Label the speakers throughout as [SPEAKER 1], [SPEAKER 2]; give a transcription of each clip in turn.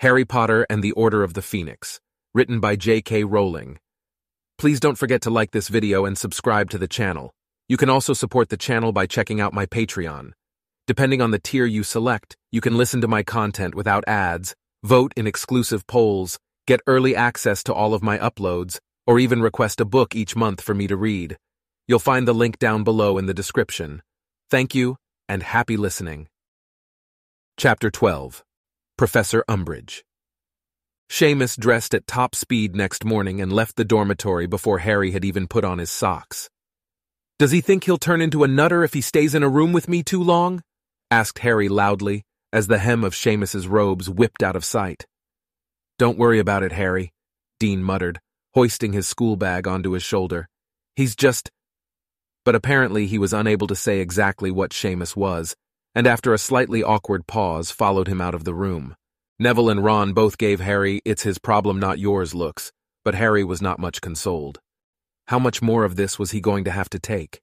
[SPEAKER 1] Harry Potter and the Order of the Phoenix, written by J.K. Rowling. Please don't forget to like this video and subscribe to the channel. You can also support the channel by checking out my Patreon. Depending on the tier you select, you can listen to my content without ads, vote in exclusive polls, get early access to all of my uploads, or even request a book each month for me to read. You'll find the link down below in the description. Thank you, and happy listening. Chapter 12 Professor Umbridge Seamus dressed at top speed next morning and left the dormitory before Harry had even put on his socks. Does he think he'll turn into a nutter if he stays in a room with me too long? asked Harry loudly, as the hem of Seamus's robes whipped out of sight. Don't worry about it, Harry, Dean muttered, hoisting his school bag onto his shoulder. He's just. But apparently he was unable to say exactly what Seamus was, and after a slightly awkward pause, followed him out of the room. Neville and Ron both gave Harry it's his problem not yours looks, but Harry was not much consoled. How much more of this was he going to have to take?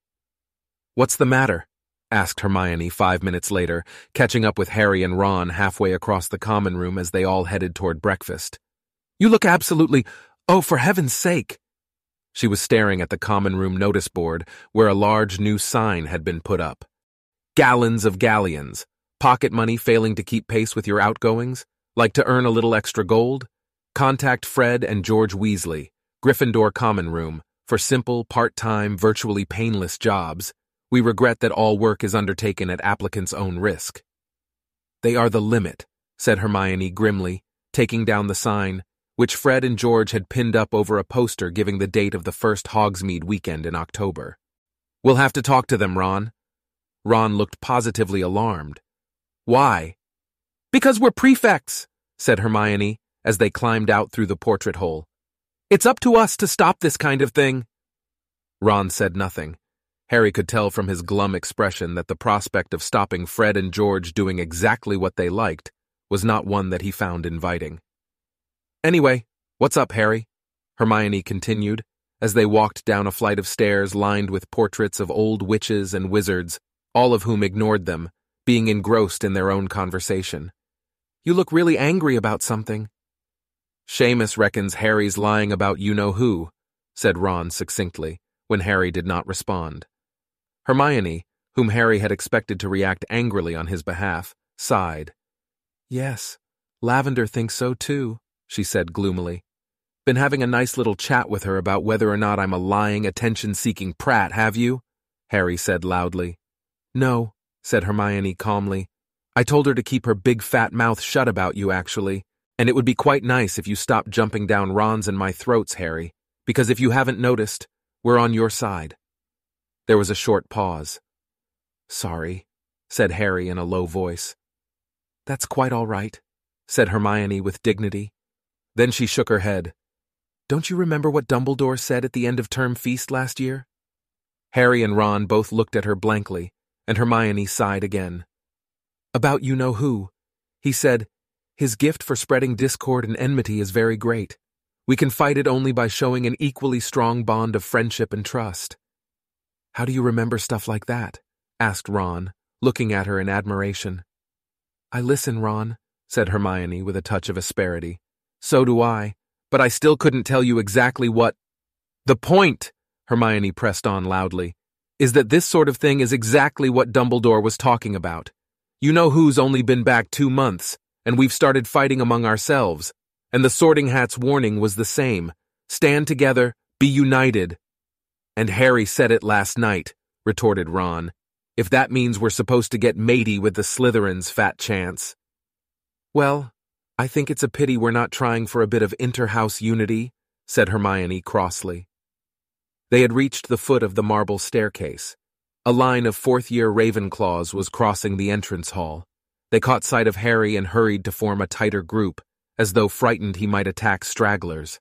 [SPEAKER 1] What's the matter? asked Hermione five minutes later, catching up with Harry and Ron halfway across the common room as they all headed toward breakfast. You look absolutely. Oh, for heaven's sake! She was staring at the common room notice board where a large new sign had been put up. Gallons of galleons. Pocket money failing to keep pace with your outgoings? Like to earn a little extra gold? Contact Fred and George Weasley, Gryffindor Common Room, for simple, part-time, virtually painless jobs. We regret that all work is undertaken at applicants' own risk. They are the limit, said Hermione grimly, taking down the sign, which Fred and George had pinned up over a poster giving the date of the first Hogsmeade weekend in October. We'll have to talk to them, Ron. Ron looked positively alarmed. Why? Because we're prefects, said Hermione as they climbed out through the portrait hole. It's up to us to stop this kind of thing. Ron said nothing. Harry could tell from his glum expression that the prospect of stopping Fred and George doing exactly what they liked was not one that he found inviting. Anyway, what's up, Harry? Hermione continued, as they walked down a flight of stairs lined with portraits of old witches and wizards, all of whom ignored them, being engrossed in their own conversation. You look really angry about something. Seamus reckons Harry's lying about you-know-who, said Ron succinctly, when Harry did not respond. Hermione, whom Harry had expected to react angrily on his behalf, sighed. Yes, Lavender thinks so too she said gloomily. Been having a nice little chat with her about whether or not I'm a lying, attention-seeking prat, have you? Harry said loudly. No, said Hermione calmly. I told her to keep her big fat mouth shut about you, actually, and it would be quite nice if you stopped jumping down Ron's and my throats, Harry, because if you haven't noticed, we're on your side. There was a short pause. Sorry, said Harry in a low voice. That's quite all right, said Hermione with dignity. Then she shook her head. Don't you remember what Dumbledore said at the end of term feast last year? Harry and Ron both looked at her blankly, and Hermione sighed again. About you know who. He said, His gift for spreading discord and enmity is very great. We can fight it only by showing an equally strong bond of friendship and trust. How do you remember stuff like that? asked Ron, looking at her in admiration. I listen, Ron, said Hermione with a touch of asperity. So do I, but I still couldn't tell you exactly what. The point, Hermione pressed on loudly, is that this sort of thing is exactly what Dumbledore was talking about. You know who's only been back two months, and we've started fighting among ourselves, and the Sorting Hat's warning was the same stand together, be united. And Harry said it last night, retorted Ron. If that means we're supposed to get matey with the Slytherins, fat chance. Well, I think it's a pity we're not trying for a bit of inter-house unity, said Hermione crossly. They had reached the foot of the marble staircase. A line of fourth-year Ravenclaws was crossing the entrance hall. They caught sight of Harry and hurried to form a tighter group, as though frightened he might attack stragglers.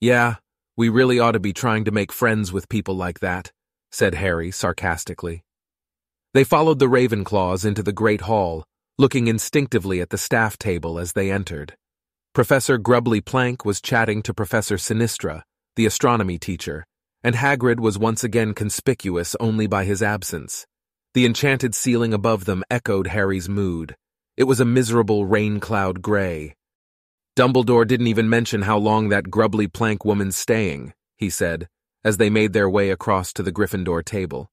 [SPEAKER 1] Yeah, we really ought to be trying to make friends with people like that, said Harry sarcastically. They followed the Ravenclaws into the great hall, looking instinctively at the staff table as they entered. Professor Grubbly Plank was chatting to Professor Sinistra, the astronomy teacher, and Hagrid was once again conspicuous only by his absence. The enchanted ceiling above them echoed Harry's mood. It was a miserable rain cloud gray, Dumbledore didn't even mention how long that grubbly plank woman's staying, he said, as they made their way across to the Gryffindor table.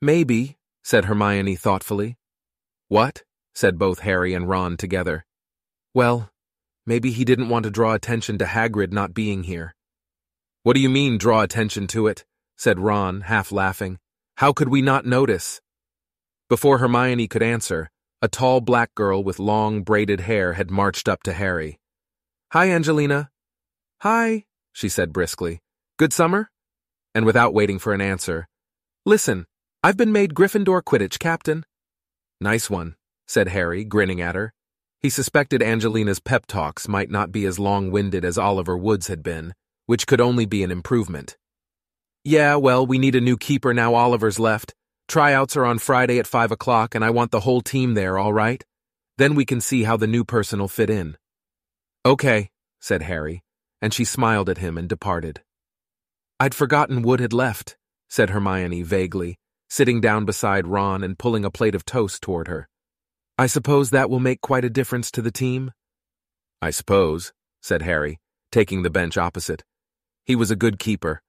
[SPEAKER 1] Maybe, said Hermione thoughtfully. What? said both Harry and Ron together. Well, maybe he didn't want to draw attention to Hagrid not being here. What do you mean, draw attention to it? said Ron, half laughing. How could we not notice? Before Hermione could answer, a tall black girl with long, braided hair had marched up to Harry. Hi, Angelina. Hi, she said briskly. Good summer? And without waiting for an answer, Listen, I've been made Gryffindor Quidditch captain. Nice one, said Harry, grinning at her. He suspected Angelina's pep talks might not be as long-winded as Oliver Wood's had been, which could only be an improvement. Yeah, well, we need a new keeper now Oliver's left. Tryouts are on Friday at 5 o'clock, and I want the whole team there, all right? Then we can see how the new person will fit in. Okay, said Harry, and she smiled at him and departed. I'd forgotten Wood had left, said Hermione vaguely, sitting down beside Ron and pulling a plate of toast toward her. I suppose that will make quite a difference to the team? I suppose, said Harry, taking the bench opposite. He was a good keeper.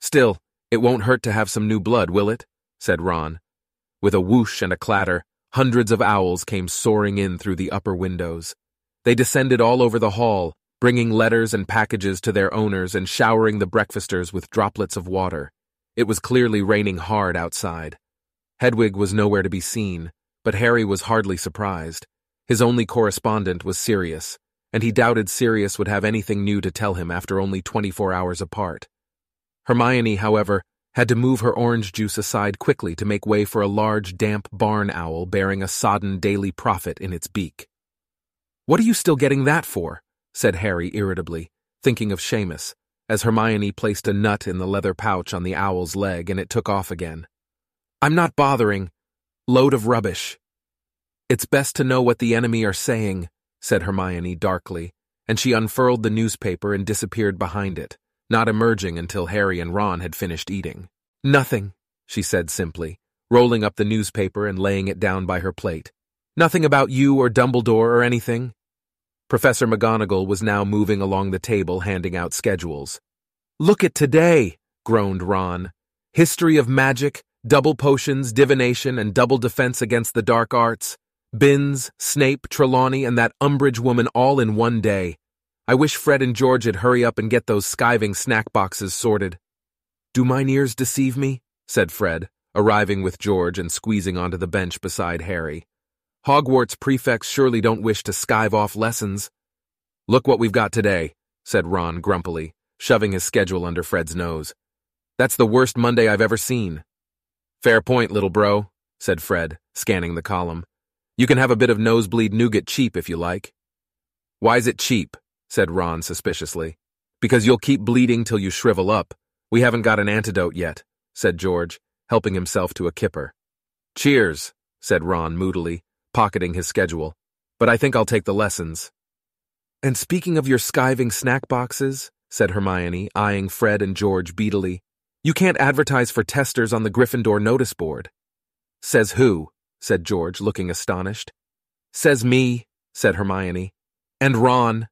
[SPEAKER 1] Still, it won't hurt to have some new blood, will it? said Ron. With a whoosh and a clatter, hundreds of owls came soaring in through the upper windows. They descended all over the hall, bringing letters and packages to their owners and showering the breakfasters with droplets of water. It was clearly raining hard outside. Hedwig was nowhere to be seen, but Harry was hardly surprised. His only correspondent was Sirius, and he doubted Sirius would have anything new to tell him after only 24 hours apart. Hermione, however, had to move her orange juice aside quickly to make way for a large, damp barn owl bearing a sodden Daily Prophet in its beak. What are you still getting that for? said Harry irritably, thinking of Seamus, as Hermione placed a nut in the leather pouch on the owl's leg and it took off again. I'm not bothering, Load of rubbish. It's best to know what the enemy are saying, said Hermione darkly, and she unfurled the newspaper and disappeared behind it, not emerging until Harry and Ron had finished eating. Nothing, she said simply, rolling up the newspaper and laying it down by her plate. Nothing about you or Dumbledore or anything. Professor McGonagall was now moving along the table handing out schedules. Look at today, groaned Ron. History of magic, double potions, divination, and double defense against the dark arts. Binns, Snape, Trelawney, and that Umbridge woman all in one day. I wish Fred and George'd hurry up and get those skiving snack boxes sorted. Do mine ears deceive me? said Fred, arriving with George and squeezing onto the bench beside Harry. Hogwarts prefects surely don't wish to skive off lessons. Look what we've got today, said Ron grumpily, shoving his schedule under Fred's nose. That's the worst Monday I've ever seen. Fair point, little bro, said Fred, scanning the column. You can have a bit of nosebleed nougat cheap if you like. Why's it cheap? said Ron suspiciously. Because you'll keep bleeding till you shrivel up. We haven't got an antidote yet, said George, helping himself to a kipper. Cheers, said Ron moodily, pocketing his schedule. But I think I'll take the lessons. And speaking of your skiving snack boxes, said Hermione, eyeing Fred and George beadily, you can't advertise for testers on the Gryffindor notice board. Says who? Said George, looking astonished. Says me, said Hermione. And Ron.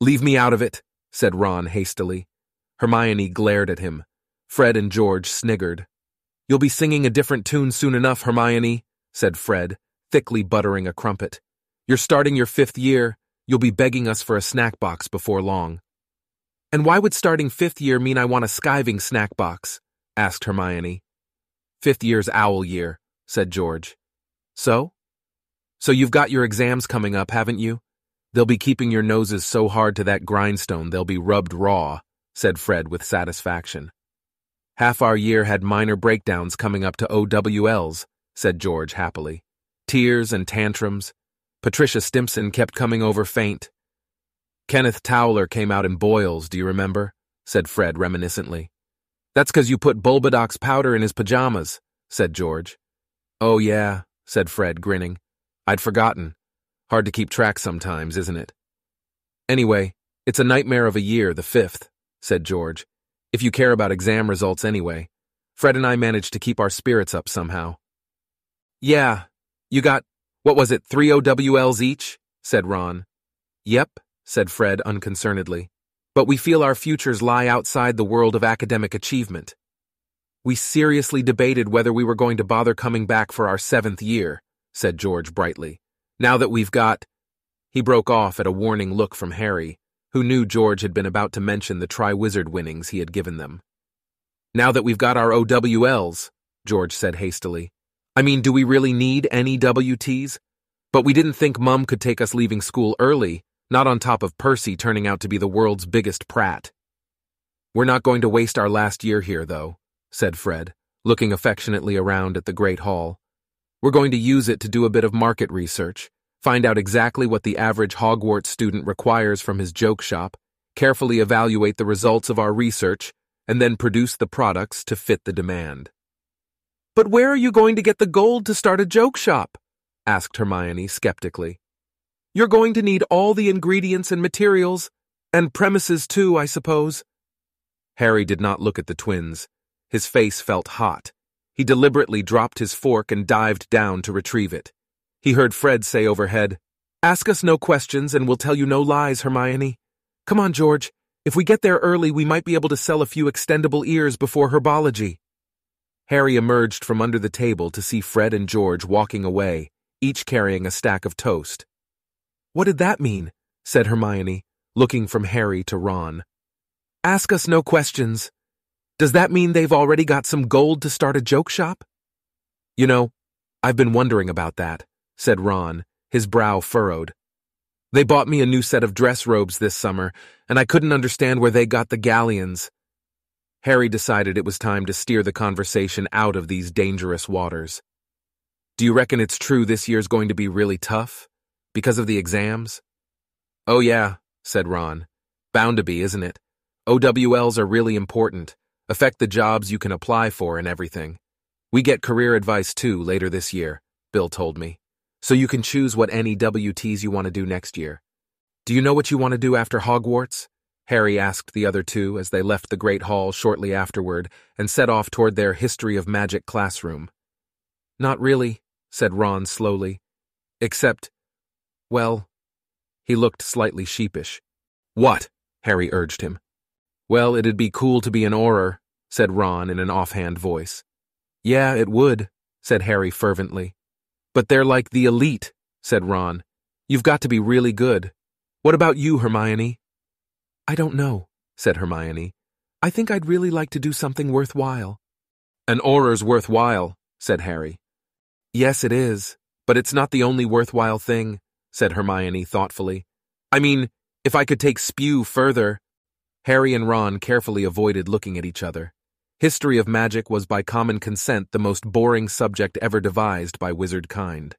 [SPEAKER 1] Leave me out of it, said Ron hastily. Hermione glared at him. Fred and George sniggered. You'll be singing a different tune soon enough, Hermione, said Fred, thickly buttering a crumpet. You're starting your fifth year. You'll be begging us for a snack box before long. And why would starting fifth year mean I want a skiving snack box? asked Hermione. Fifth year's owl year, said George. So? So you've got your exams coming up, haven't you? They'll be keeping your noses so hard to that grindstone they'll be rubbed raw, said Fred with satisfaction. Half our year had minor breakdowns coming up to OWLs, said George happily. Tears and tantrums. Patricia Stimpson kept coming over faint. Kenneth Towler came out in boils, do you remember? said Fred reminiscently. That's because you put Bulbadox powder in his pajamas, said George. Oh, yeah, said Fred, grinning. I'd forgotten. Hard to keep track sometimes, isn't it? Anyway, it's a nightmare of a year, the fifth, said George. If you care about exam results anyway. Fred and I managed to keep our spirits up somehow. Yeah, you got, what was it, three OWLs each? said Ron. Yep, said Fred unconcernedly. But we feel our futures lie outside the world of academic achievement. We seriously debated whether we were going to bother coming back for our seventh year, said George brightly. Now that we've got. He broke off at a warning look from Harry, who knew George had been about to mention the Triwizard winnings he had given them. Now that we've got our OWLs, George said hastily. I mean, do we really need NEWTs? But we didn't think Mum could take us leaving school early, not on top of Percy turning out to be the world's biggest prat. We're not going to waste our last year here, though, said Fred, looking affectionately around at the Great Hall. We're going to use it to do a bit of market research, find out exactly what the average Hogwarts student requires from his joke shop, carefully evaluate the results of our research, and then produce the products to fit the demand. But where are you going to get the gold to start a joke shop? asked Hermione skeptically. You're going to need all the ingredients and materials, and premises too, I suppose. Harry did not look at the twins. His face felt hot. He deliberately dropped his fork and dived down to retrieve it. He heard Fred say overhead, Ask us no questions and we'll tell you no lies, Hermione. Come on, George. If we get there early, we might be able to sell a few extendable ears before herbology. Harry emerged from under the table to see Fred and George walking away, each carrying a stack of toast. What did that mean? said Hermione, looking from Harry to Ron. Ask us no questions. Does that mean they've already got some gold to start a joke shop? You know, I've been wondering about that, said Ron, his brow furrowed. They bought me a new set of dress robes this summer, and I couldn't understand where they got the galleons. Harry decided it was time to steer the conversation out of these dangerous waters. Do you reckon it's true this year's going to be really tough? Because of the exams? Oh, yeah, said Ron. Bound to be, isn't it? OWLs are really important, affect the jobs you can apply for and everything. We get career advice too later this year, Bill told me. So you can choose what NEWTs you want to do next year. Do you know what you want to do after Hogwarts? Harry asked the other two as they left the Great Hall shortly afterward and set off toward their History of Magic classroom. Not really, said Ron slowly. Except, well, he looked slightly sheepish. What? Harry urged him. Well, it'd be cool to be an Auror, said Ron in an offhand voice. Yeah, it would, said Harry fervently. But they're like the elite, said Ron. You've got to be really good. What about you, Hermione? I don't know, said Hermione. I think I'd really like to do something worthwhile. An Auror's worthwhile, said Harry. Yes, it is, but it's not the only worthwhile thing, said Hermione thoughtfully. I mean, if I could take Spew further. Harry and Ron carefully avoided looking at each other. History of magic was by common consent the most boring subject ever devised by wizard kind.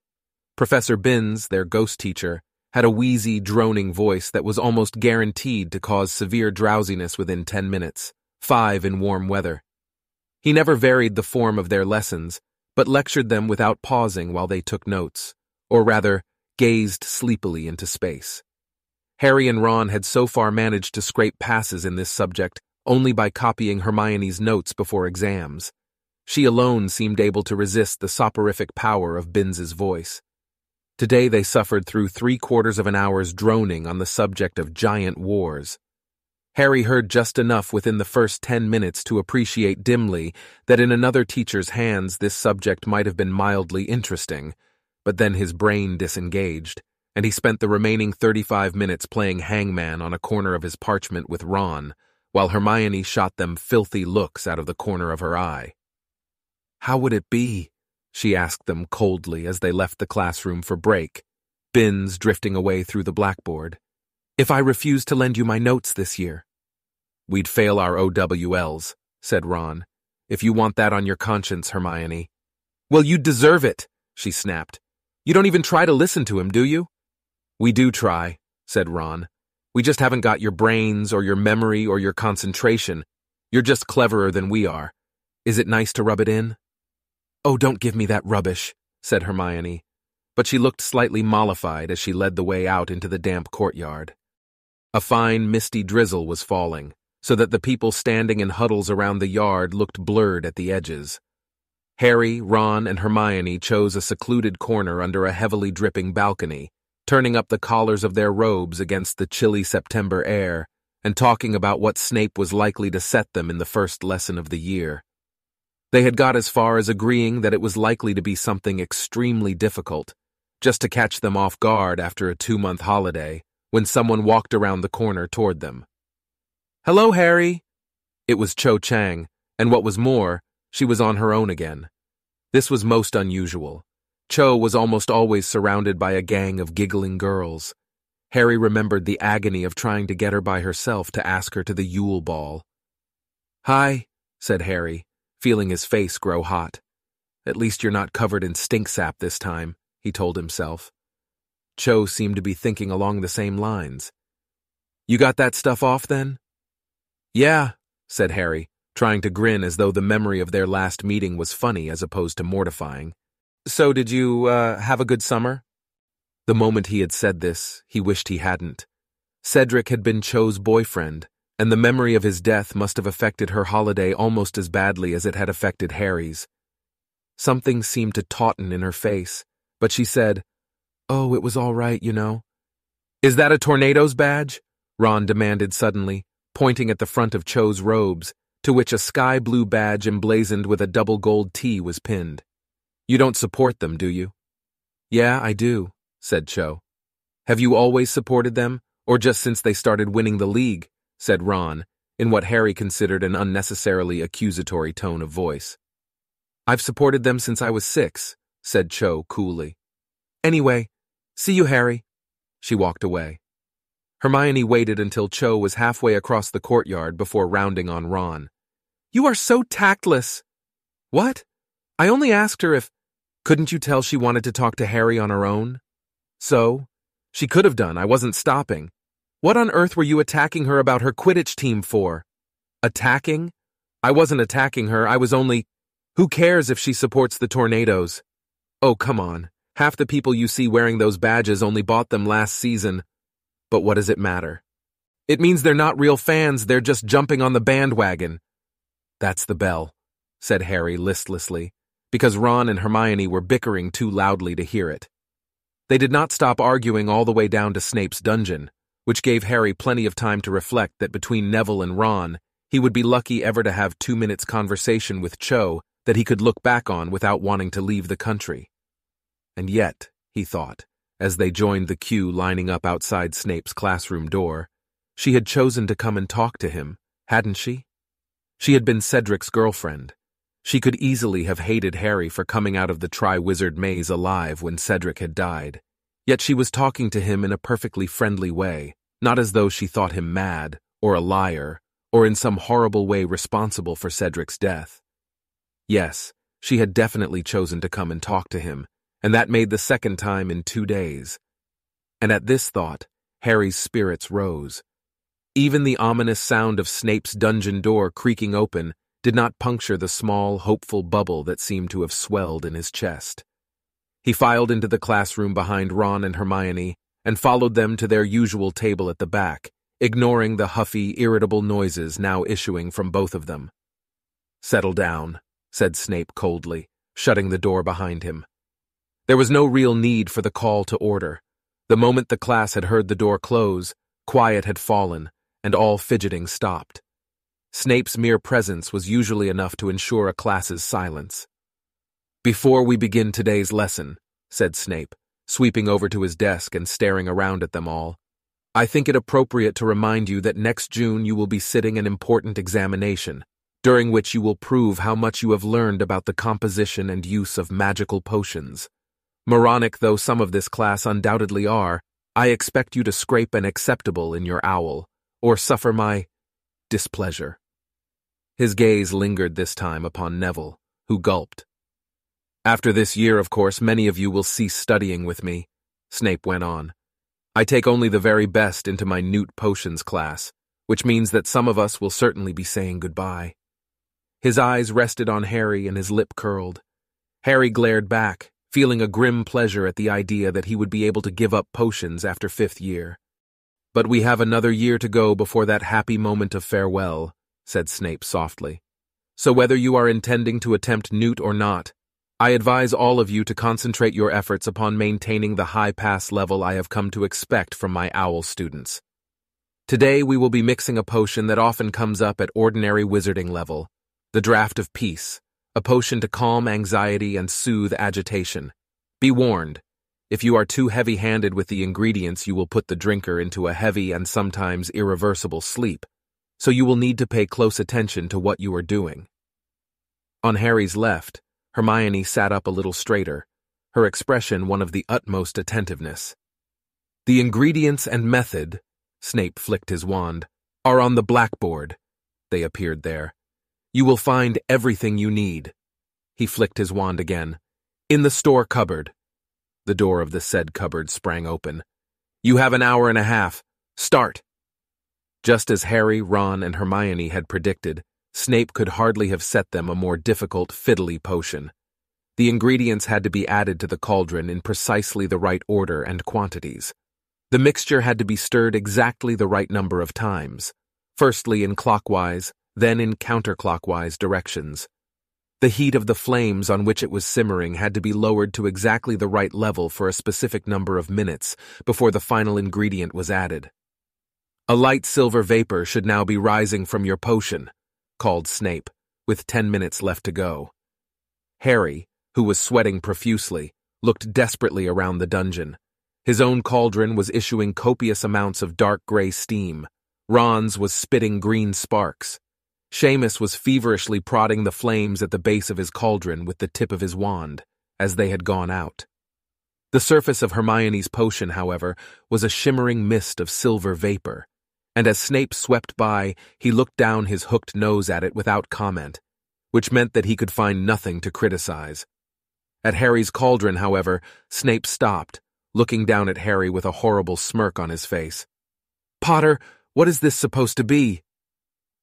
[SPEAKER 1] Professor Binns, their ghost teacher, had a wheezy, droning voice that was almost guaranteed to cause severe drowsiness within ten minutes, five in warm weather. He never varied the form of their lessons, but lectured them without pausing while they took notes, or rather, gazed sleepily into space. Harry and Ron had so far managed to scrape passes in this subject only by copying Hermione's notes before exams. She alone seemed able to resist the soporific power of Binns's voice. Today they suffered through three quarters of an hour's droning on the subject of giant wars. Harry heard just enough within the first ten minutes to appreciate dimly that in another teacher's hands this subject might have been mildly interesting, but then his brain disengaged, and he spent the remaining 35 minutes playing hangman on a corner of his parchment with Ron, while Hermione shot them filthy looks out of the corner of her eye. How would it be, she asked them coldly as they left the classroom for break, Binns drifting away through the blackboard. If I refuse to lend you my notes this year. We'd fail our OWLs, said Ron. If you want that on your conscience, Hermione. Well, you deserve it, she snapped. You don't even try to listen to him, do you? We do try, said Ron. We just haven't got your brains or your memory or your concentration. You're just cleverer than we are. Is it nice to rub it in? Oh, don't give me that rubbish, said Hermione, but she looked slightly mollified as she led the way out into the damp courtyard. A fine, misty drizzle was falling, so that the people standing in huddles around the yard looked blurred at the edges. Harry, Ron, and Hermione chose a secluded corner under a heavily dripping balcony, turning up the collars of their robes against the chilly September air and talking about what Snape was likely to set them in the first lesson of the year. They had got as far as agreeing that it was likely to be something extremely difficult, just to catch them off guard after a two month holiday, when someone walked around the corner toward them. Hello, Harry! It was Cho Chang, and what was more, she was on her own again. This was most unusual. Cho was almost always surrounded by a gang of giggling girls. Harry remembered the agony of trying to get her by herself to ask her to the Yule Ball. Hi, said Harry, feeling his face grow hot. At least you're not covered in stink sap this time, he told himself. Cho seemed to be thinking along the same lines. You got that stuff off then? Yeah, said Harry, trying to grin as though the memory of their last meeting was funny as opposed to mortifying. So did you, uh, have a good summer? The moment he had said this, he wished he hadn't. Cedric had been Cho's boyfriend, and the memory of his death must have affected her holiday almost as badly as it had affected Harry's. Something seemed to tauten in her face, but she said, Oh, it was all right, you know. Is that a tornado's badge? Ron demanded suddenly, pointing at the front of Cho's robes, to which a sky blue badge emblazoned with a double gold T was pinned. You don't support them, do you? Yeah, I do, said Cho. Have you always supported them, or just since they started winning the league? said Ron, in what Harry considered an unnecessarily accusatory tone of voice. I've supported them since I was six, said Cho coolly. Anyway, see you, Harry. She walked away. Hermione waited until Cho was halfway across the courtyard before rounding on Ron. You are so tactless. What? I only asked her if. Couldn't you tell she wanted to talk to Harry on her own? So? She could have done, I wasn't stopping. What on earth were you attacking her about her Quidditch team for? Attacking? I wasn't attacking her, I was only. Who cares if she supports the tornadoes? Oh, come on. Half the people you see wearing those badges only bought them last season. But what does it matter? It means they're not real fans, they're just jumping on the bandwagon. That's the bell, said Harry listlessly because Ron and Hermione were bickering too loudly to hear it. They did not stop arguing all the way down to Snape's dungeon, which gave Harry plenty of time to reflect that between Neville and Ron, he would be lucky ever to have two minutes conversation with Cho that he could look back on without wanting to leave the country. And yet, he thought, as they joined the queue lining up outside Snape's classroom door, she had chosen to come and talk to him, hadn't she? She had been Cedric's girlfriend, she could easily have hated Harry for coming out of the Triwizard Maze alive when Cedric had died. Yet she was talking to him in a perfectly friendly way, not as though she thought him mad, or a liar, or in some horrible way responsible for Cedric's death. Yes, she had definitely chosen to come and talk to him, and that made the second time in two days. And at this thought, Harry's spirits rose. Even the ominous sound of Snape's dungeon door creaking open did not puncture the small, hopeful bubble that seemed to have swelled in his chest. He filed into the classroom behind Ron and Hermione and followed them to their usual table at the back, ignoring the huffy, irritable noises now issuing from both of them. Settle down, said Snape coldly, shutting the door behind him. There was no real need for the call to order. The moment the class had heard the door close, quiet had fallen, and all fidgeting stopped. Snape's mere presence was usually enough to ensure a class's silence. Before we begin today's lesson, said Snape, sweeping over to his desk and staring around at them all, I think it appropriate to remind you that next June you will be sitting an important examination, during which you will prove how much you have learned about the composition and use of magical potions. Moronic though some of this class undoubtedly are, I expect you to scrape an acceptable in your owl, or suffer my displeasure. His gaze lingered this time upon Neville, who gulped. After this year, of course, many of you will cease studying with me, Snape went on. I take only the very best into my Newt Potions class, which means that some of us will certainly be saying goodbye. His eyes rested on Harry and his lip curled. Harry glared back, feeling a grim pleasure at the idea that he would be able to give up potions after fifth year. But we have another year to go before that happy moment of farewell, said Snape softly. So whether you are intending to attempt Newt or not, I advise all of you to concentrate your efforts upon maintaining the high pass level I have come to expect from my OWL students. Today we will be mixing a potion that often comes up at ordinary wizarding level, the Draught of Peace, a potion to calm anxiety and soothe agitation. Be warned, if you are too heavy-handed with the ingredients you will put the drinker into a heavy and sometimes irreversible sleep, so you will need to pay close attention to what you are doing. On Harry's left, Hermione sat up a little straighter, her expression one of the utmost attentiveness. The ingredients and method, Snape flicked his wand, are on the blackboard. They appeared there. You will find everything you need. He flicked his wand again. In the store cupboard. The door of the said cupboard sprang open. You have an hour and a half. Start. Just as Harry, Ron, and Hermione had predicted, Snape could hardly have set them a more difficult, fiddly potion. The ingredients had to be added to the cauldron in precisely the right order and quantities. The mixture had to be stirred exactly the right number of times, firstly in clockwise, then in counterclockwise directions. The heat of the flames on which it was simmering had to be lowered to exactly the right level for a specific number of minutes before the final ingredient was added. A light silver vapor should now be rising from your potion, called Snape, with ten minutes left to go. Harry, who was sweating profusely, looked desperately around the dungeon. His own cauldron was issuing copious amounts of dark gray steam. Ron's was spitting green sparks. Seamus was feverishly prodding the flames at the base of his cauldron with the tip of his wand, as they had gone out. The surface of Hermione's potion, however, was a shimmering mist of silver vapor, and as Snape swept by, he looked down his hooked nose at it without comment, which meant that he could find nothing to criticize. At Harry's cauldron, however, Snape stopped, looking down at Harry with a horrible smirk on his face. Potter, what is this supposed to be?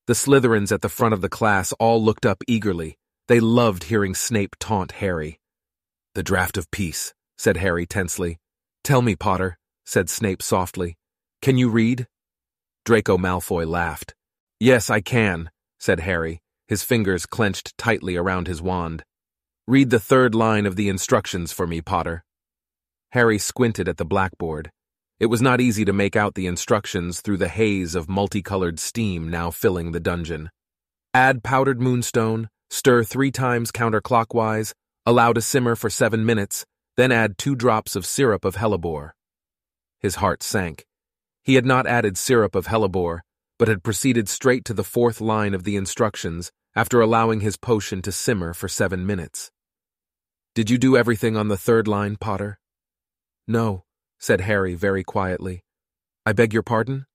[SPEAKER 1] The Slytherins at the front of the class all looked up eagerly. They loved hearing Snape taunt Harry. The Draught of Peace, said Harry tensely. Tell me, Potter, said Snape softly. Can you read? Draco Malfoy laughed. Yes, I can, said Harry, his fingers clenched tightly around his wand. Read the third line of the instructions for me, Potter. Harry squinted at the blackboard. It was not easy to make out the instructions through the haze of multicolored steam now filling the dungeon. Add powdered moonstone, stir three times counterclockwise, allow to simmer for seven minutes, then add two drops of syrup of hellebore. His heart sank. He had not added syrup of hellebore, but had proceeded straight to the fourth line of the instructions after allowing his potion to simmer for seven minutes. Did you do everything on the third line, Potter? No, said Harry very quietly. I beg your pardon?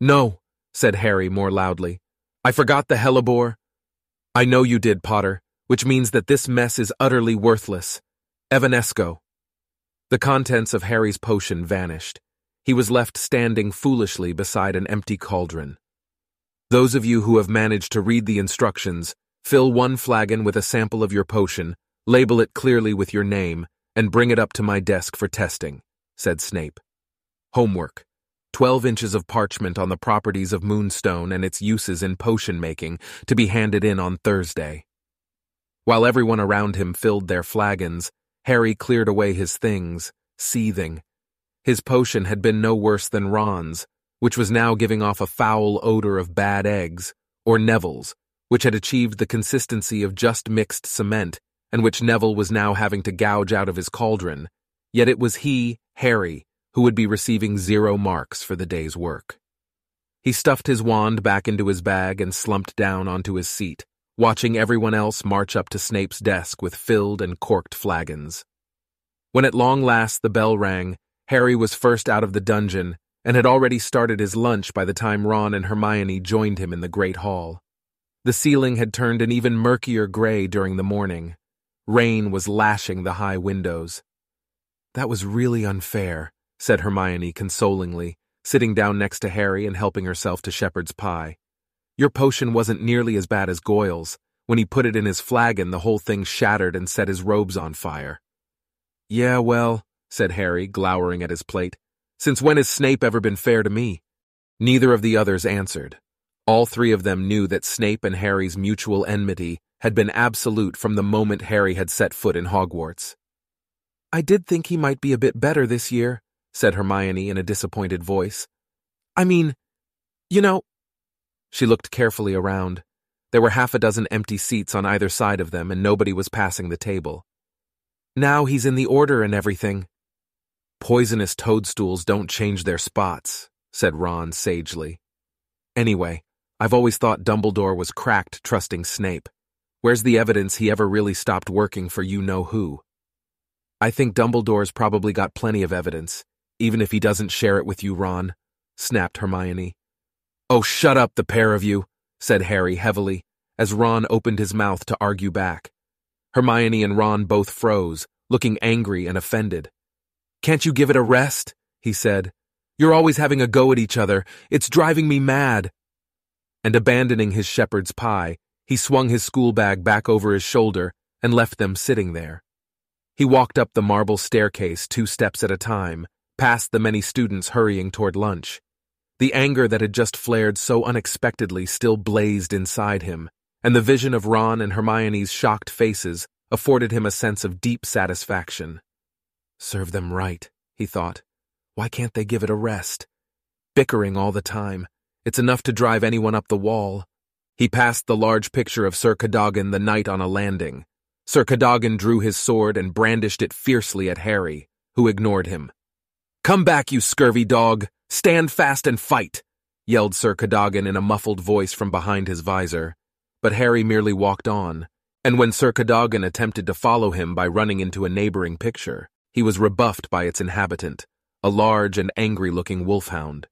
[SPEAKER 1] No, said Harry more loudly. I forgot the hellebore. I know you did, Potter, which means that this mess is utterly worthless. Evanesco. The contents of Harry's potion vanished. He was left standing foolishly beside an empty cauldron. Those of you who have managed to read the instructions, fill one flagon with a sample of your potion, label it clearly with your name, and bring it up to my desk for testing, said Snape. Homework. Twelve inches of parchment on the properties of Moonstone and its uses in potion making to be handed in on Thursday. While everyone around him filled their flagons, Harry cleared away his things, seething. His potion had been no worse than Ron's, which was now giving off a foul odor of bad eggs, or Neville's, which had achieved the consistency of just mixed cement, and which Neville was now having to gouge out of his cauldron. Yet it was he, Harry, who would be receiving zero marks for the day's work. He stuffed his wand back into his bag and slumped down onto his seat, watching everyone else march up to Snape's desk with filled and corked flagons. When at long last the bell rang, Harry was first out of the dungeon and had already started his lunch by the time Ron and Hermione joined him in the Great Hall. The ceiling had turned an even murkier gray during the morning. Rain was lashing the high windows. That was really unfair, said Hermione consolingly, sitting down next to Harry and helping herself to shepherd's pie. Your potion wasn't nearly as bad as Goyle's. When he put it in his flagon, the whole thing shattered and set his robes on fire. Yeah, well, said Harry, glowering at his plate. Since when has Snape ever been fair to me? Neither of the others answered. All three of them knew that Snape and Harry's mutual enmity had been absolute from the moment Harry had set foot in Hogwarts. I did think he might be a bit better this year, said Hermione in a disappointed voice. I mean, you know. She looked carefully around. There were half a dozen empty seats on either side of them, and nobody was passing the table. Now he's in the order and everything. Poisonous toadstools don't change their spots, said Ron sagely. Anyway, I've always thought Dumbledore was cracked trusting Snape. Where's the evidence he ever really stopped working for you know who? I think Dumbledore's probably got plenty of evidence, even if he doesn't share it with you, Ron, snapped Hermione. Oh, shut up, the pair of you, said Harry heavily, as Ron opened his mouth to argue back. Hermione and Ron both froze, looking angry and offended. Can't you give it a rest? he said. You're always having a go at each other. It's driving me mad. And abandoning his shepherd's pie, he swung his school bag back over his shoulder and left them sitting there. He walked up the marble staircase two steps at a time, past the many students hurrying toward lunch. The anger that had just flared so unexpectedly still blazed inside him, and the vision of Ron and Hermione's shocked faces afforded him a sense of deep satisfaction. Serve them right, he thought. Why can't they give it a rest? Bickering all the time. It's enough to drive anyone up the wall. He passed the large picture of Sir Cadogan the knight on a landing. Sir Cadogan drew his sword and brandished it fiercely at Harry, who ignored him. Come back, you scurvy dog! Stand fast and fight! yelled Sir Cadogan in a muffled voice from behind his visor. But Harry merely walked on, and when Sir Cadogan attempted to follow him by running into a neighboring picture, he was rebuffed by its inhabitant, a large and angry-looking wolfhound.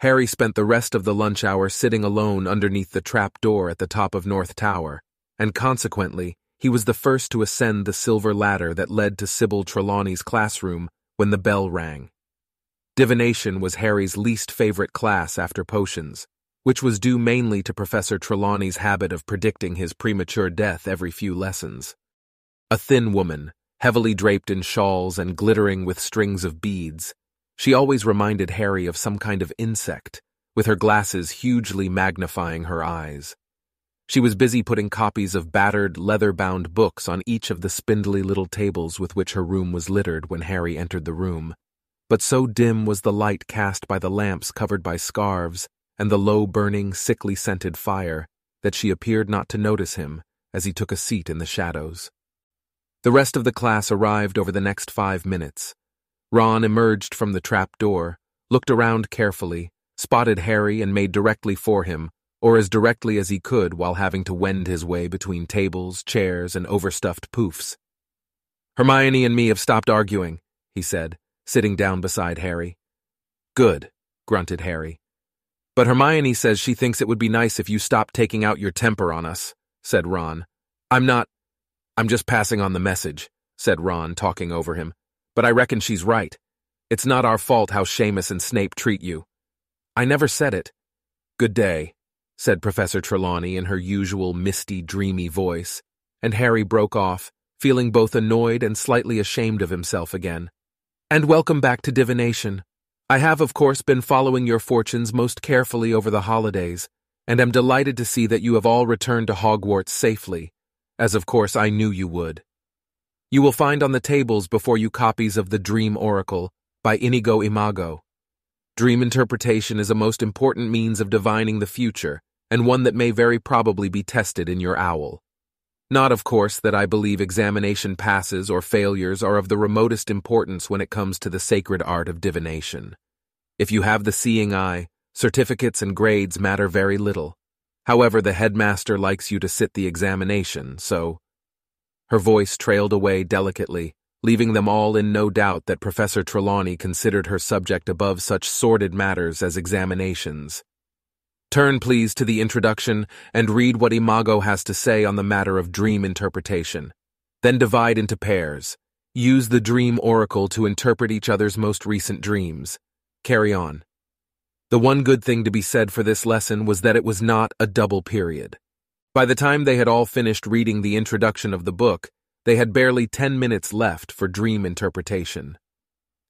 [SPEAKER 1] Harry spent the rest of the lunch hour sitting alone underneath the trap door at the top of North Tower, and consequently, he was the first to ascend the silver ladder that led to Sybil Trelawney's classroom when the bell rang. Divination was Harry's least favorite class after potions, which was due mainly to Professor Trelawney's habit of predicting his premature death every few lessons. A thin woman, heavily draped in shawls and glittering with strings of beads, she always reminded Harry of some kind of insect, with her glasses hugely magnifying her eyes. She was busy putting copies of battered, leather-bound books on each of the spindly little tables with which her room was littered when Harry entered the room. But so dim was the light cast by the lamps covered by scarves and the low-burning, sickly-scented fire that she appeared not to notice him as he took a seat in the shadows. The rest of the class arrived over the next five minutes. Ron emerged from the trap door, looked around carefully, spotted Harry and made directly for him, or as directly as he could while having to wend his way between tables, chairs, and overstuffed poofs. Hermione and me have stopped arguing, he said, sitting down beside Harry. Good, grunted Harry. But Hermione says she thinks it would be nice if you stopped taking out your temper on us, said Ron. I'm not. I'm just passing on the message, said Ron, talking over him. But I reckon she's right. It's not our fault how Seamus and Snape treat you. I never said it. Good day, said Professor Trelawney in her usual misty, dreamy voice, and Harry broke off, feeling both annoyed and slightly ashamed of himself again. And welcome back to divination. I have, of course, been following your fortunes most carefully over the holidays, and am delighted to see that you have all returned to Hogwarts safely, as of course I knew you would. You will find on the tables before you copies of The Dream Oracle by Inigo Imago. Dream interpretation is a most important means of divining the future, and one that may very probably be tested in your owl. Not, of course, that I believe examination passes or failures are of the remotest importance when it comes to the sacred art of divination. If you have the seeing eye, certificates and grades matter very little. However, the headmaster likes you to sit the examination, so. Her voice trailed away delicately, leaving them all in no doubt that Professor Trelawney considered her subject above such sordid matters as examinations. Turn, please, to the introduction and read what Imago has to say on the matter of dream interpretation. Then divide into pairs. Use the dream oracle to interpret each other's most recent dreams. Carry on. The one good thing to be said for this lesson was that it was not a double period. By the time they had all finished reading the introduction of the book, they had barely ten minutes left for dream interpretation.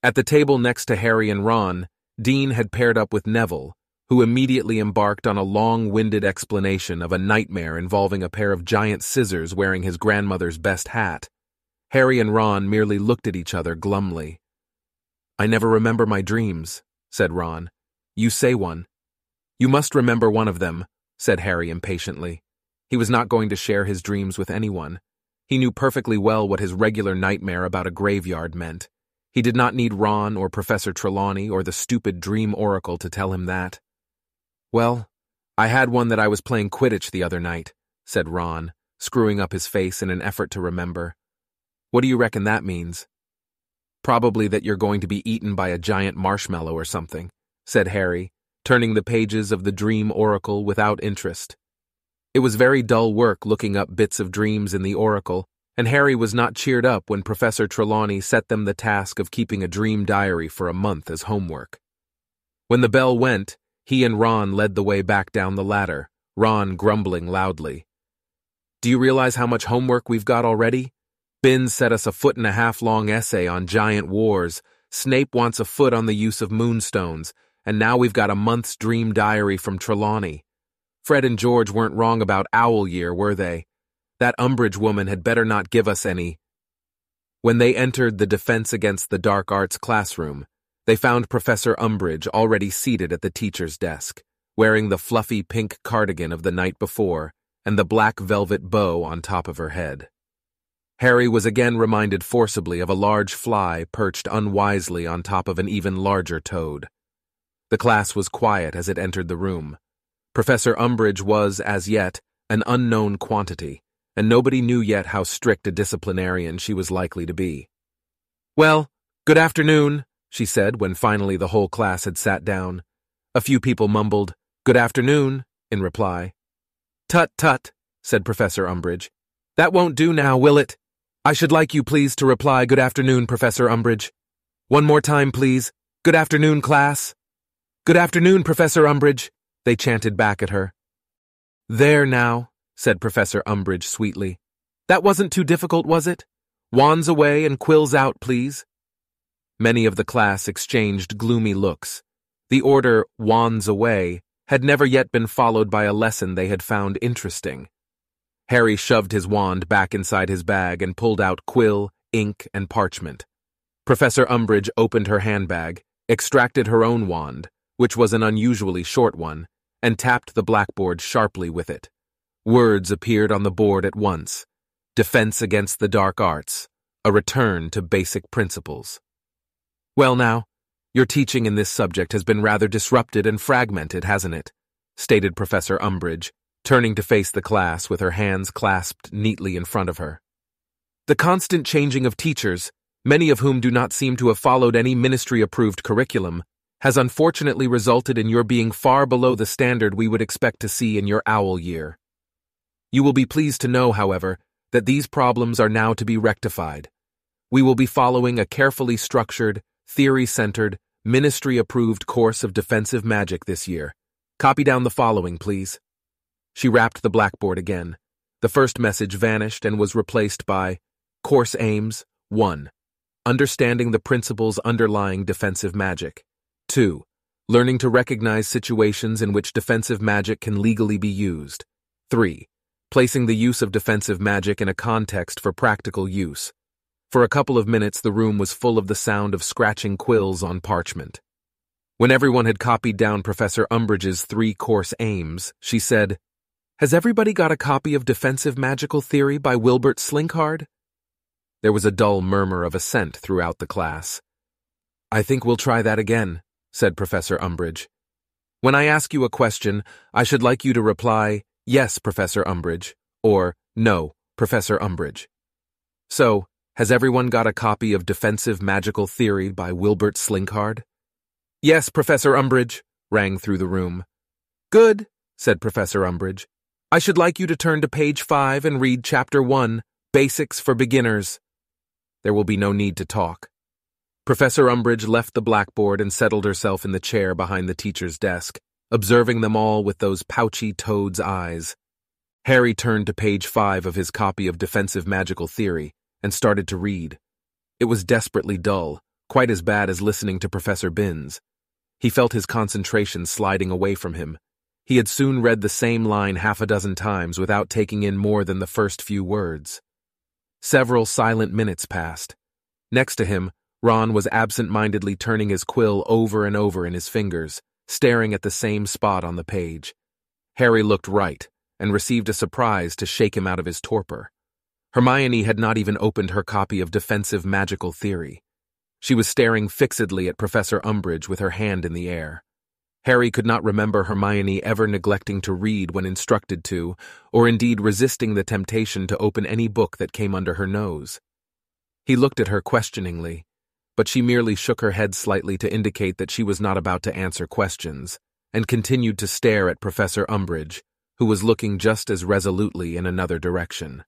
[SPEAKER 1] At the table next to Harry and Ron, Dean had paired up with Neville, who immediately embarked on a long-winded explanation of a nightmare involving a pair of giant scissors wearing his grandmother's best hat. Harry and Ron merely looked at each other glumly. I never remember my dreams, said Ron. You say one. You must remember one of them, said Harry impatiently. He was not going to share his dreams with anyone. He knew perfectly well what his regular nightmare about a graveyard meant. He did not need Ron or Professor Trelawney or the stupid dream oracle to tell him that. Well, I had one that I was playing Quidditch the other night, said Ron, screwing up his face in an effort to remember. What do you reckon that means? Probably that you're going to be eaten by a giant marshmallow or something, said Harry, turning the pages of the dream oracle without interest. It was very dull work looking up bits of dreams in the oracle, and Harry was not cheered up when Professor Trelawney set them the task of keeping a dream diary for a month as homework. When the bell went, he and Ron led the way back down the ladder, Ron grumbling loudly. Do you realize how much homework we've got already? Binns set us a foot and a half long essay on giant wars, Snape wants a foot on the use of moonstones, and now we've got a month's dream diary from Trelawney. Fred and George weren't wrong about OWL Year, were they? That Umbridge woman had better not give us any. When they entered the Defense Against the Dark Arts classroom, they found Professor Umbridge already seated at the teacher's desk, wearing the fluffy pink cardigan of the night before and the black velvet bow on top of her head. Harry was again reminded forcibly of a large fly perched unwisely on top of an even larger toad. The class was quiet as it entered the room. Professor Umbridge was, as yet, an unknown quantity, and nobody knew yet how strict a disciplinarian she was likely to be. Well, good afternoon, she said when finally the whole class had sat down. A few people mumbled, Good afternoon, in reply. Tut tut, said Professor Umbridge. That won't do now, will it? I should like you, please, to reply, Good afternoon, Professor Umbridge. One more time, please. Good afternoon, class. Good afternoon, Professor Umbridge they chanted back at her. There now, said Professor Umbridge sweetly. That wasn't too difficult, was it? Wands away and quills out, please. Many of the class exchanged gloomy looks. The order, wands away, had never yet been followed by a lesson they had found interesting. Harry shoved his wand back inside his bag and pulled out quill, ink, and parchment. Professor Umbridge opened her handbag, extracted her own wand, which was an unusually short one, and tapped the blackboard sharply with it. Words appeared on the board at once Defense Against the Dark Arts, a return to basic principles. Well, now, your teaching in this subject has been rather disrupted and fragmented, hasn't it? stated Professor Umbridge, turning to face the class with her hands clasped neatly in front of her. The constant changing of teachers, many of whom do not seem to have followed any ministry approved curriculum, has unfortunately resulted in your being far below the standard we would expect to see in your OWL year. You will be pleased to know, however, that these problems are now to be rectified. We will be following a carefully structured, theory-centered, ministry-approved course of defensive magic this year. Copy down the following, please. She rapped the blackboard again. The first message vanished and was replaced by Course Aims 1. Understanding the principles underlying defensive magic. 2. Learning to recognize situations in which defensive magic can legally be used. 3. Placing the use of defensive magic in a context for practical use. For a couple of minutes, the room was full of the sound of scratching quills on parchment. When everyone had copied down Professor Umbridge's three course aims, she said, Has everybody got a copy of Defensive Magical Theory by Wilbert Slinkhard? There was a dull murmur of assent throughout the class. I think we'll try that again, said Professor Umbridge. When I ask you a question, I should like you to reply, Yes, Professor Umbridge, or No, Professor Umbridge. So, has everyone got a copy of Defensive Magical Theory by Wilbert Slinkhard? Yes, Professor Umbridge, rang through the room. Good, said Professor Umbridge. I should like you to turn to page five and read chapter one, Basics for Beginners. There will be no need to talk. Professor Umbridge left the blackboard and settled herself in the chair behind the teacher's desk, observing them all with those pouchy toad's eyes. Harry turned to page five of his copy of Defensive Magical Theory and started to read. It was desperately dull, quite as bad as listening to Professor Binns. He felt his concentration sliding away from him. He had soon read the same line half a dozen times without taking in more than the first few words. Several silent minutes passed. Next to him, Ron was absent-mindedly turning his quill over and over in his fingers, staring at the same spot on the page. Harry looked right and received a surprise to shake him out of his torpor. Hermione had not even opened her copy of Defensive Magical Theory. She was staring fixedly at Professor Umbridge with her hand in the air. Harry could not remember Hermione ever neglecting to read when instructed to, or indeed resisting the temptation to open any book that came under her nose. He looked at her questioningly, but she merely shook her head slightly to indicate that she was not about to answer questions, and continued to stare at Professor Umbridge, who was looking just as resolutely in another direction.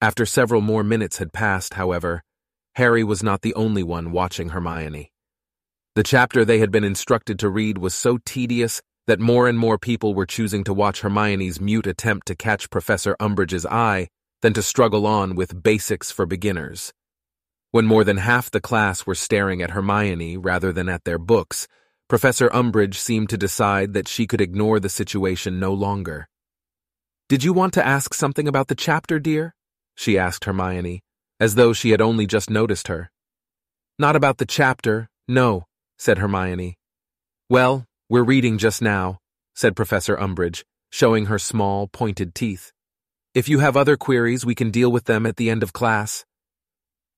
[SPEAKER 1] After several more minutes had passed, however, Harry was not the only one watching Hermione. The chapter they had been instructed to read was so tedious that more and more people were choosing to watch Hermione's mute attempt to catch Professor Umbridge's eye than to struggle on with basics for beginners. When more than half the class were staring at Hermione rather than at their books, Professor Umbridge seemed to decide that she could ignore the situation no longer. Did you want to ask something about the chapter, dear? she asked Hermione, as though she had only just noticed her. Not about the chapter, no, said Hermione. Well, we're reading just now, said Professor Umbridge, showing her small, pointed teeth. If you have other queries, we can deal with them at the end of class.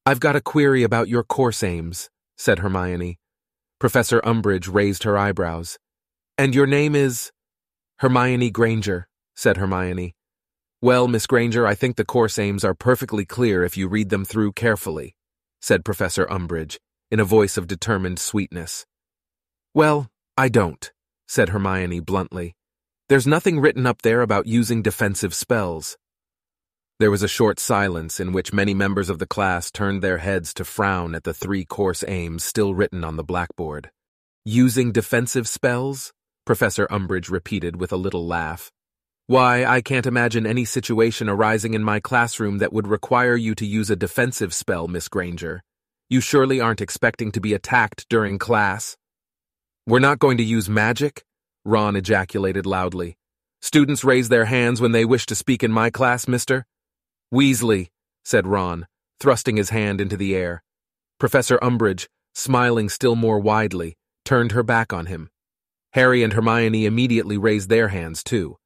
[SPEAKER 1] I've got a query about your course aims, said Hermione. Professor Umbridge raised her eyebrows. And your name is? Hermione Granger, said Hermione. Well, Miss Granger, I think the course aims are perfectly clear if you read them through carefully, said Professor Umbridge, in a voice of determined sweetness. Well, I don't, said Hermione bluntly. There's nothing written up there about using defensive spells. There was a short silence in which many members of the class turned their heads to frown at the three course aims still written on the blackboard. Using defensive spells? Professor Umbridge repeated with a little laugh. Why, I can't imagine any situation arising in my classroom that would require you to use a defensive spell, Miss Granger. You surely aren't expecting to be attacked during class. We're not going to use magic? Ron ejaculated loudly. Students raise their hands when they wish to speak in my class, mister. Weasley, said Ron, thrusting his hand into the air. Professor Umbridge, smiling still more widely, turned her back on him. Harry and Hermione immediately raised their hands, too.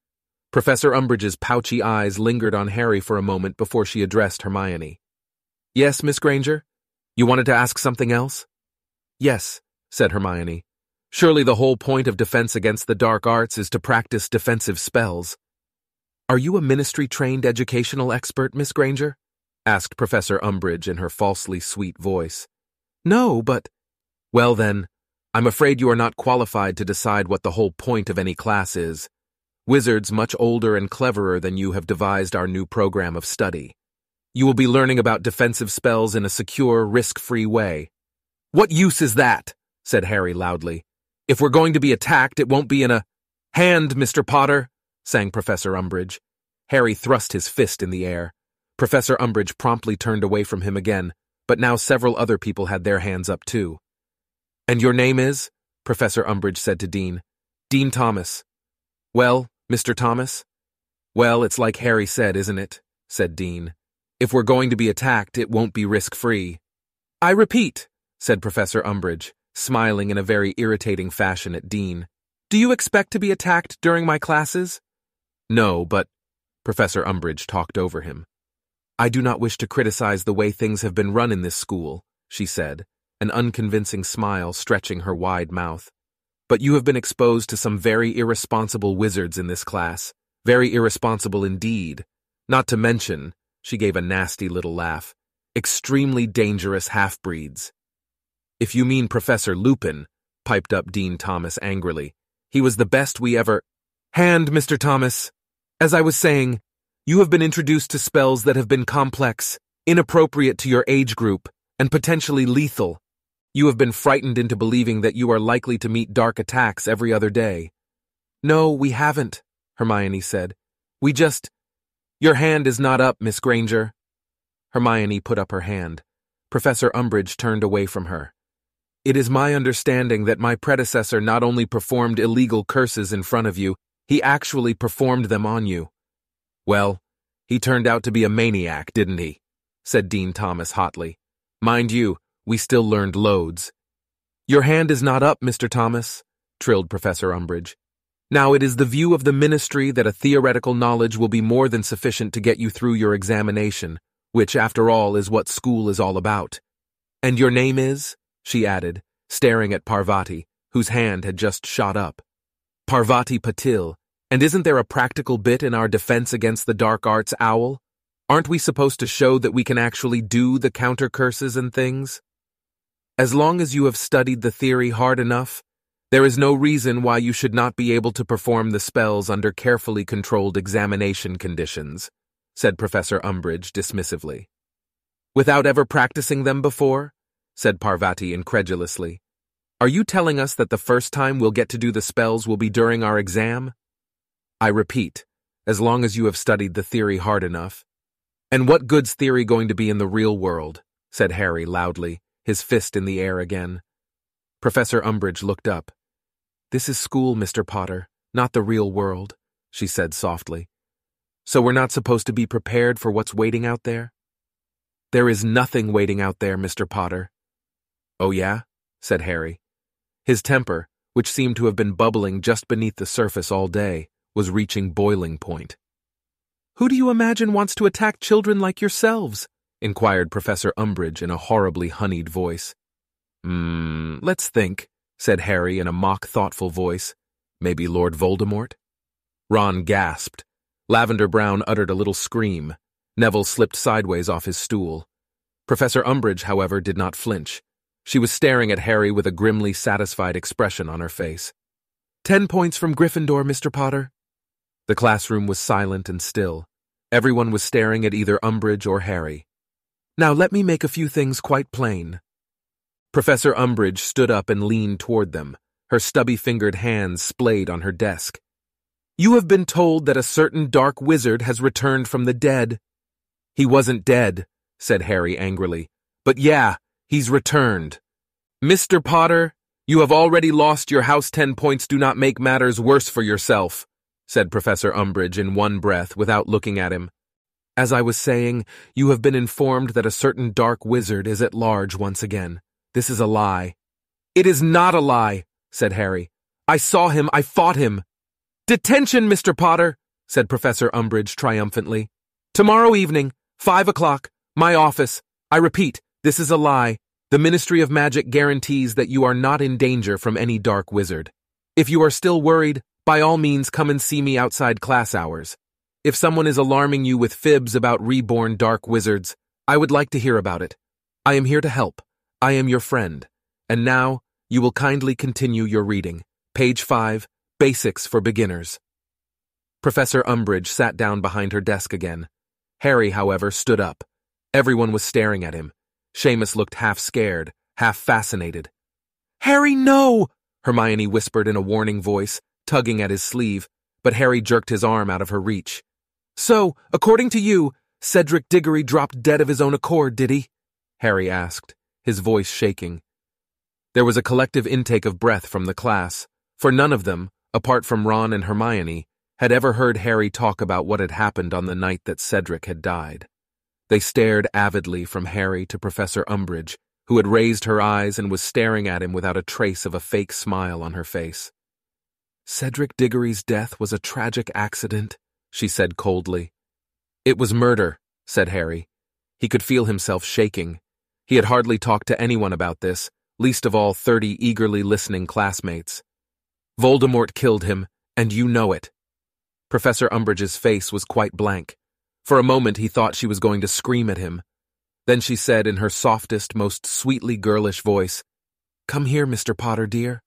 [SPEAKER 1] Professor Umbridge's pouchy eyes lingered on Harry for a moment before she addressed Hermione. Yes, Miss Granger? You wanted to ask something else? Yes, said Hermione. Surely the whole point of defense against the dark arts is to practice defensive spells. Are you a ministry-trained educational expert, Miss Granger? asked Professor Umbridge in her falsely sweet voice. No, but... Well then, I'm afraid you are not qualified to decide what the whole point of any class is. Wizards much older and cleverer than you have devised our new program of study. You will be learning about defensive spells in a secure, risk-free way. What use is that? said Harry loudly. If we're going to be attacked, it won't be in a... Hand, Mr. Potter, sang Professor Umbridge. Harry thrust his fist in the air. Professor Umbridge promptly turned away from him again, but now several other people had their hands up too. And your name is? Professor Umbridge said to Dean. Dean Thomas. Well, Mr. Thomas? Well, it's like Harry said, isn't it? said Dean. If we're going to be attacked, it won't be risk-free. I repeat, said Professor Umbridge, smiling in a very irritating fashion at Dean. Do you expect to be attacked during my classes? No, but Professor Umbridge talked over him. I do not wish to criticize the way things have been run in this school, she said, an unconvincing smile stretching her wide mouth. But you have been exposed to some very irresponsible wizards in this class. Very irresponsible indeed. Not to mention, she gave a nasty little laugh, extremely dangerous half-breeds. If you mean Professor Lupin, piped up Dean Thomas angrily, he was the best we ever. Hand, Mr. Thomas. As I was saying, you have been introduced to spells that have been complex, inappropriate to your age group, and potentially lethal. You have been frightened into believing that you are likely to meet dark attacks every other day. No, we haven't, Hermione said. We just. Your hand is not up, Miss Granger. Hermione put up her hand. Professor Umbridge turned away from her. It is my understanding that my predecessor not only performed illegal curses in front of you, he actually performed them on you. Well, he turned out to be a maniac, didn't he? said Dean Thomas hotly. Mind you, we still learned loads. Your hand is not up, Mr. Thomas, trilled Professor Umbridge. Now it is the view of the ministry that a theoretical knowledge will be more than sufficient to get you through your examination, which, after all, is what school is all about. And your name is? she added, staring at Parvati, whose hand had just shot up. Parvati Patil, and isn't there a practical bit in our defense against the dark arts OWL? Aren't we supposed to show that we can actually do the counter curses and things? As long as you have studied the theory hard enough, there is no reason why you should not be able to perform the spells under carefully controlled examination conditions, said Professor Umbridge dismissively. Without ever practicing them before? said Parvati incredulously. Are you telling us that the first time we'll get to do the spells will be during our exam? I repeat, as long as you have studied the theory hard enough. And what good's theory going to be in the real world? said Harry loudly, his fist in the air again. Professor Umbridge looked up. This is school, Mr. Potter, not the real world, she said softly. So we're not supposed to be prepared for what's waiting out there? There is nothing waiting out there, Mr. Potter, Oh, yeah? said Harry. His temper, which seemed to have been bubbling just beneath the surface all day, was reaching boiling point. Who do you imagine wants to attack children like yourselves? inquired Professor Umbridge in a horribly honeyed voice. Hmm, let's think, said Harry in a mock thoughtful voice. Maybe Lord Voldemort? Ron gasped. Lavender Brown uttered a little scream. Neville slipped sideways off his stool. Professor Umbridge, however, did not flinch. She was staring at Harry with a grimly satisfied expression on her face. Ten points from Gryffindor, Mr. Potter. The classroom was silent and still. Everyone was staring at either Umbridge or Harry. Now let me make a few things quite plain. Professor Umbridge stood up and leaned toward them, her stubby-fingered hands splayed on her desk. You have been told that a certain dark wizard has returned from the dead. He wasn't dead, said Harry angrily. But yeah, He's returned. Mr. Potter, you have already lost your house ten points do not make matters worse for yourself, said Professor Umbridge in one breath without looking at him. As I was saying, you have been informed that a certain dark wizard is at large once again. This is a lie. It is not a lie, said Harry. I saw him, I fought him. Detention, Mr. Potter, said Professor Umbridge triumphantly. Tomorrow evening, five o'clock, my office. I repeat, this is a lie. The Ministry of Magic guarantees that you are not in danger from any dark wizard. If you are still worried, by all means come and see me outside class hours. If someone is alarming you with fibs about reborn dark wizards, I would like to hear about it. I am here to help. I am your friend. And now, you will kindly continue your reading. Page 5, Basics for Beginners. Professor Umbridge sat down behind her desk again. Harry, however, stood up. Everyone was staring at him. Seamus looked half scared, half fascinated. Harry, no! Hermione whispered in a warning voice, tugging at his sleeve, but Harry jerked his arm out of her reach. So, according to you, Cedric Diggory dropped dead of his own accord, did he? Harry asked, his voice shaking. There was a collective intake of breath from the class, for none of them, apart from Ron and Hermione, had ever heard Harry talk about what had happened on the night that Cedric had died. They stared avidly from Harry to Professor Umbridge, who had raised her eyes and was staring at him without a trace of a fake smile on her face. Cedric Diggory's death was a tragic accident, she said coldly. It was murder, said Harry. He could feel himself shaking. He had hardly talked to anyone about this, least of all thirty eagerly listening classmates. Voldemort killed him, and you know it. Professor Umbridge's face was quite blank. For a moment he thought she was going to scream at him. Then she said in her softest, most sweetly girlish voice, Come here, Mr. Potter, dear.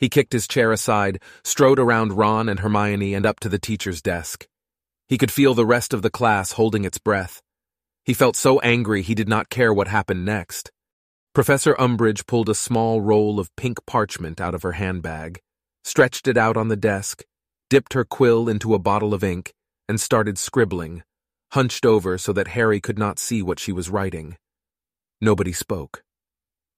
[SPEAKER 1] He kicked his chair aside, strode around Ron and Hermione and up to the teacher's desk. He could feel the rest of the class holding its breath. He felt so angry he did not care what happened next. Professor Umbridge pulled a small roll of pink parchment out of her handbag, stretched it out on the desk, dipped her quill into a bottle of ink, and started scribbling, hunched over so that Harry could not see what she was writing. Nobody spoke.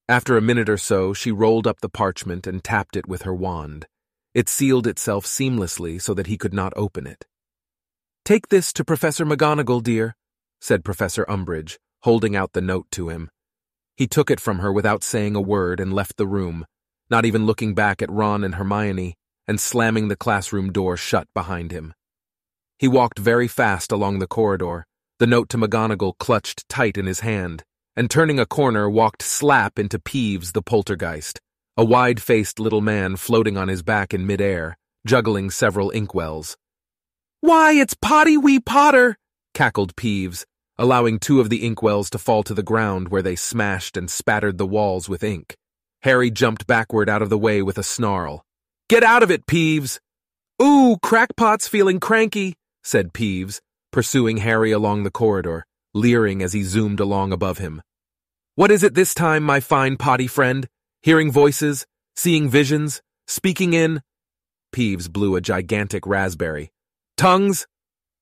[SPEAKER 1] After a minute or so, she rolled up the parchment and tapped it with her wand. It sealed itself seamlessly so that he could not open it. Take this to Professor McGonagall, dear, said Professor Umbridge, holding out the note to him. He took it from her without saying a word and left the room, not even looking back at Ron and Hermione, and slamming the classroom door shut behind him. He walked very fast along the corridor, the note to McGonagall clutched tight in his hand, and turning a corner walked slap into Peeves the poltergeist, a wide-faced little man floating on his back in midair, juggling several inkwells. Why, it's Potty Wee Potter! cackled Peeves, allowing two of the inkwells to fall to the ground where they smashed and spattered the walls with ink. Harry jumped backward out of the way with a snarl. Get out of it, Peeves! Ooh, Crackpot's feeling cranky, said Peeves, pursuing Harry along the corridor, leering as he zoomed along above him. What is it this time, my fine potty friend? Hearing voices? Seeing visions? Speaking in? Peeves blew a gigantic raspberry. Tongues?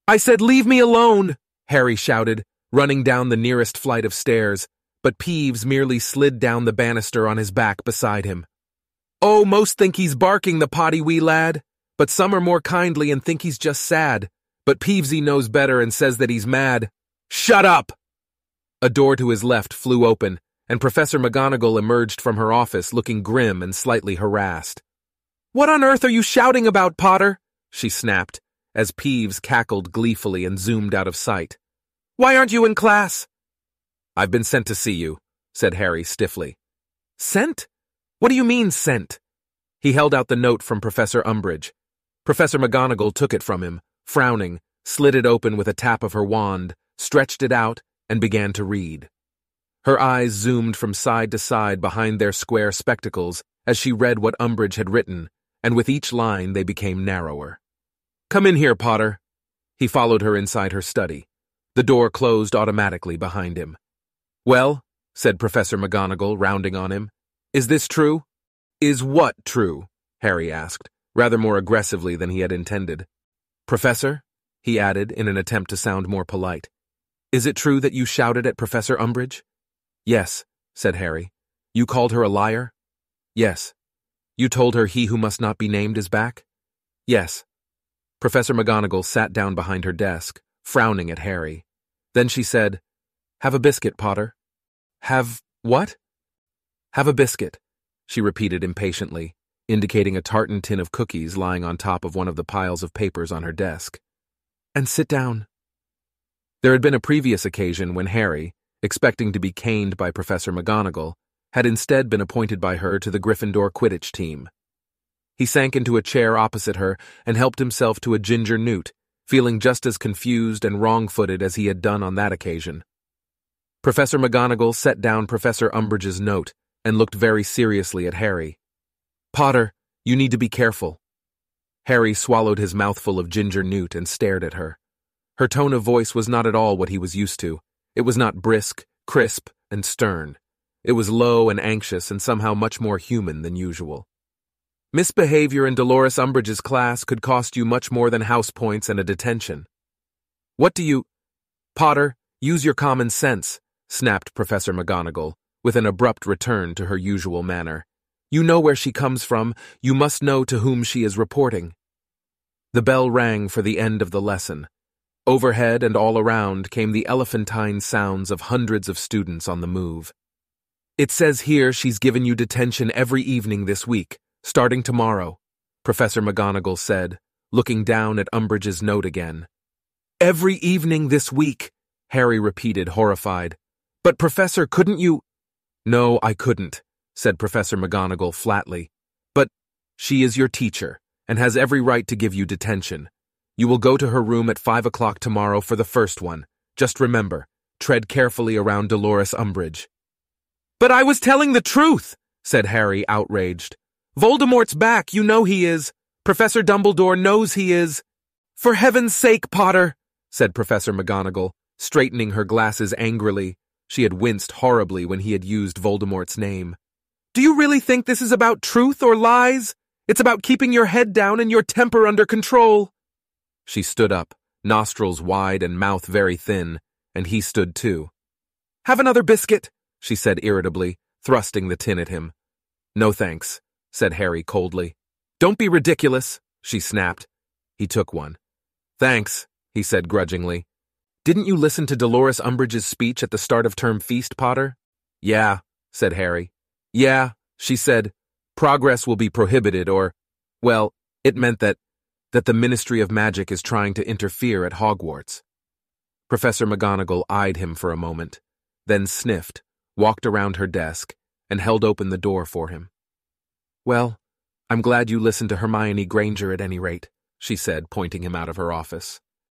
[SPEAKER 1] I said leave me alone, Harry shouted, running down the nearest flight of stairs, but Peeves merely slid down the banister on his back beside him. Oh, most think he's barking, the potty wee lad, but some are more kindly and think he's just sad, but Peevesy knows better and says that he's mad. Shut up! A door to his left flew open, and Professor McGonagall emerged from her office looking grim and slightly harassed. What on earth are you shouting about, Potter? she snapped, as Peeves cackled gleefully and zoomed out of sight. Why aren't you in class? I've been sent to see you, said Harry stiffly. Sent? What do you mean, sent? He held out the note from Professor Umbridge. Professor McGonagall took it from him, frowning, slid it open with a tap of her wand, stretched it out, and began to read. Her eyes zoomed from side to side behind their square spectacles as she read what Umbridge had written, and with each line they became narrower. Come in here, Potter. He followed her inside her study. The door closed automatically behind him. Well, said Professor McGonagall, rounding on him, is this true? Is what true? Harry asked, rather more aggressively than he had intended. Professor, he added in an attempt to sound more polite, is it true that you shouted at Professor Umbridge? Yes, said Harry. You called her a liar? Yes. You told her he who must not be named is back? Yes. Professor McGonagall sat down behind her desk, frowning at Harry. Then she said, Have a biscuit, Potter. Have what? Have a biscuit, she repeated impatiently, indicating a tartan tin of cookies lying on top of one of the piles of papers on her desk. And sit down. There had been a previous occasion when Harry, expecting to be caned by Professor McGonagall, had instead been appointed by her to the Gryffindor Quidditch team. He sank into a chair opposite her and helped himself to a ginger newt, feeling just as confused and wrong-footed as he had done on that occasion. Professor McGonagall set down Professor Umbridge's note and looked very seriously at Harry. Potter, you need to be careful. Harry swallowed his mouthful of ginger newt and stared at her. Her tone of voice was not at all what he was used to. It was not brisk, crisp, and stern. It was low and anxious and somehow much more human than usual. Misbehavior in Dolores Umbridge's class could cost you much more than house points and a detention. What do you... Potter, use your common sense, snapped Professor McGonagall, with an abrupt return to her usual manner. You know where she comes from. You must know to whom she is reporting. The bell rang for the end of the lesson. Overhead and all around came the elephantine sounds of hundreds of students on the move. It says here she's given you detention every evening this week, starting tomorrow, Professor McGonagall said, looking down at Umbridge's note again. Every evening this week, Harry repeated, horrified. But, Professor, couldn't you? No, I couldn't, said Professor McGonagall flatly. But she is your teacher and has every right to give you detention. You will go to her room at five o'clock tomorrow for the first one. Just remember, tread carefully around Dolores Umbridge. But I was telling the truth, said Harry, outraged. Voldemort's back, you know he is. Professor Dumbledore knows he is. For heaven's sake, Potter, said Professor McGonagall, straightening her glasses angrily. She had winced horribly when he had used Voldemort's name. Do you really think this is about truth or lies? It's about keeping your head down and your temper under control. She stood up, nostrils wide and mouth very thin, and he stood too. Have another biscuit, she said irritably, thrusting the tin at him. No thanks, said Harry coldly. Don't be ridiculous, she snapped. He took one. Thanks, he said grudgingly. Didn't you listen to Dolores Umbridge's speech at the start of term feast, Potter? Yeah, said Harry. Yeah, she said, progress will be prohibited or, well, it meant that, that the Ministry of Magic is trying to interfere at Hogwarts. Professor McGonagall eyed him for a moment, then sniffed, walked around her desk, and held open the door for him. Well, I'm glad you listened to Hermione Granger at any rate, she said, pointing him out of her office.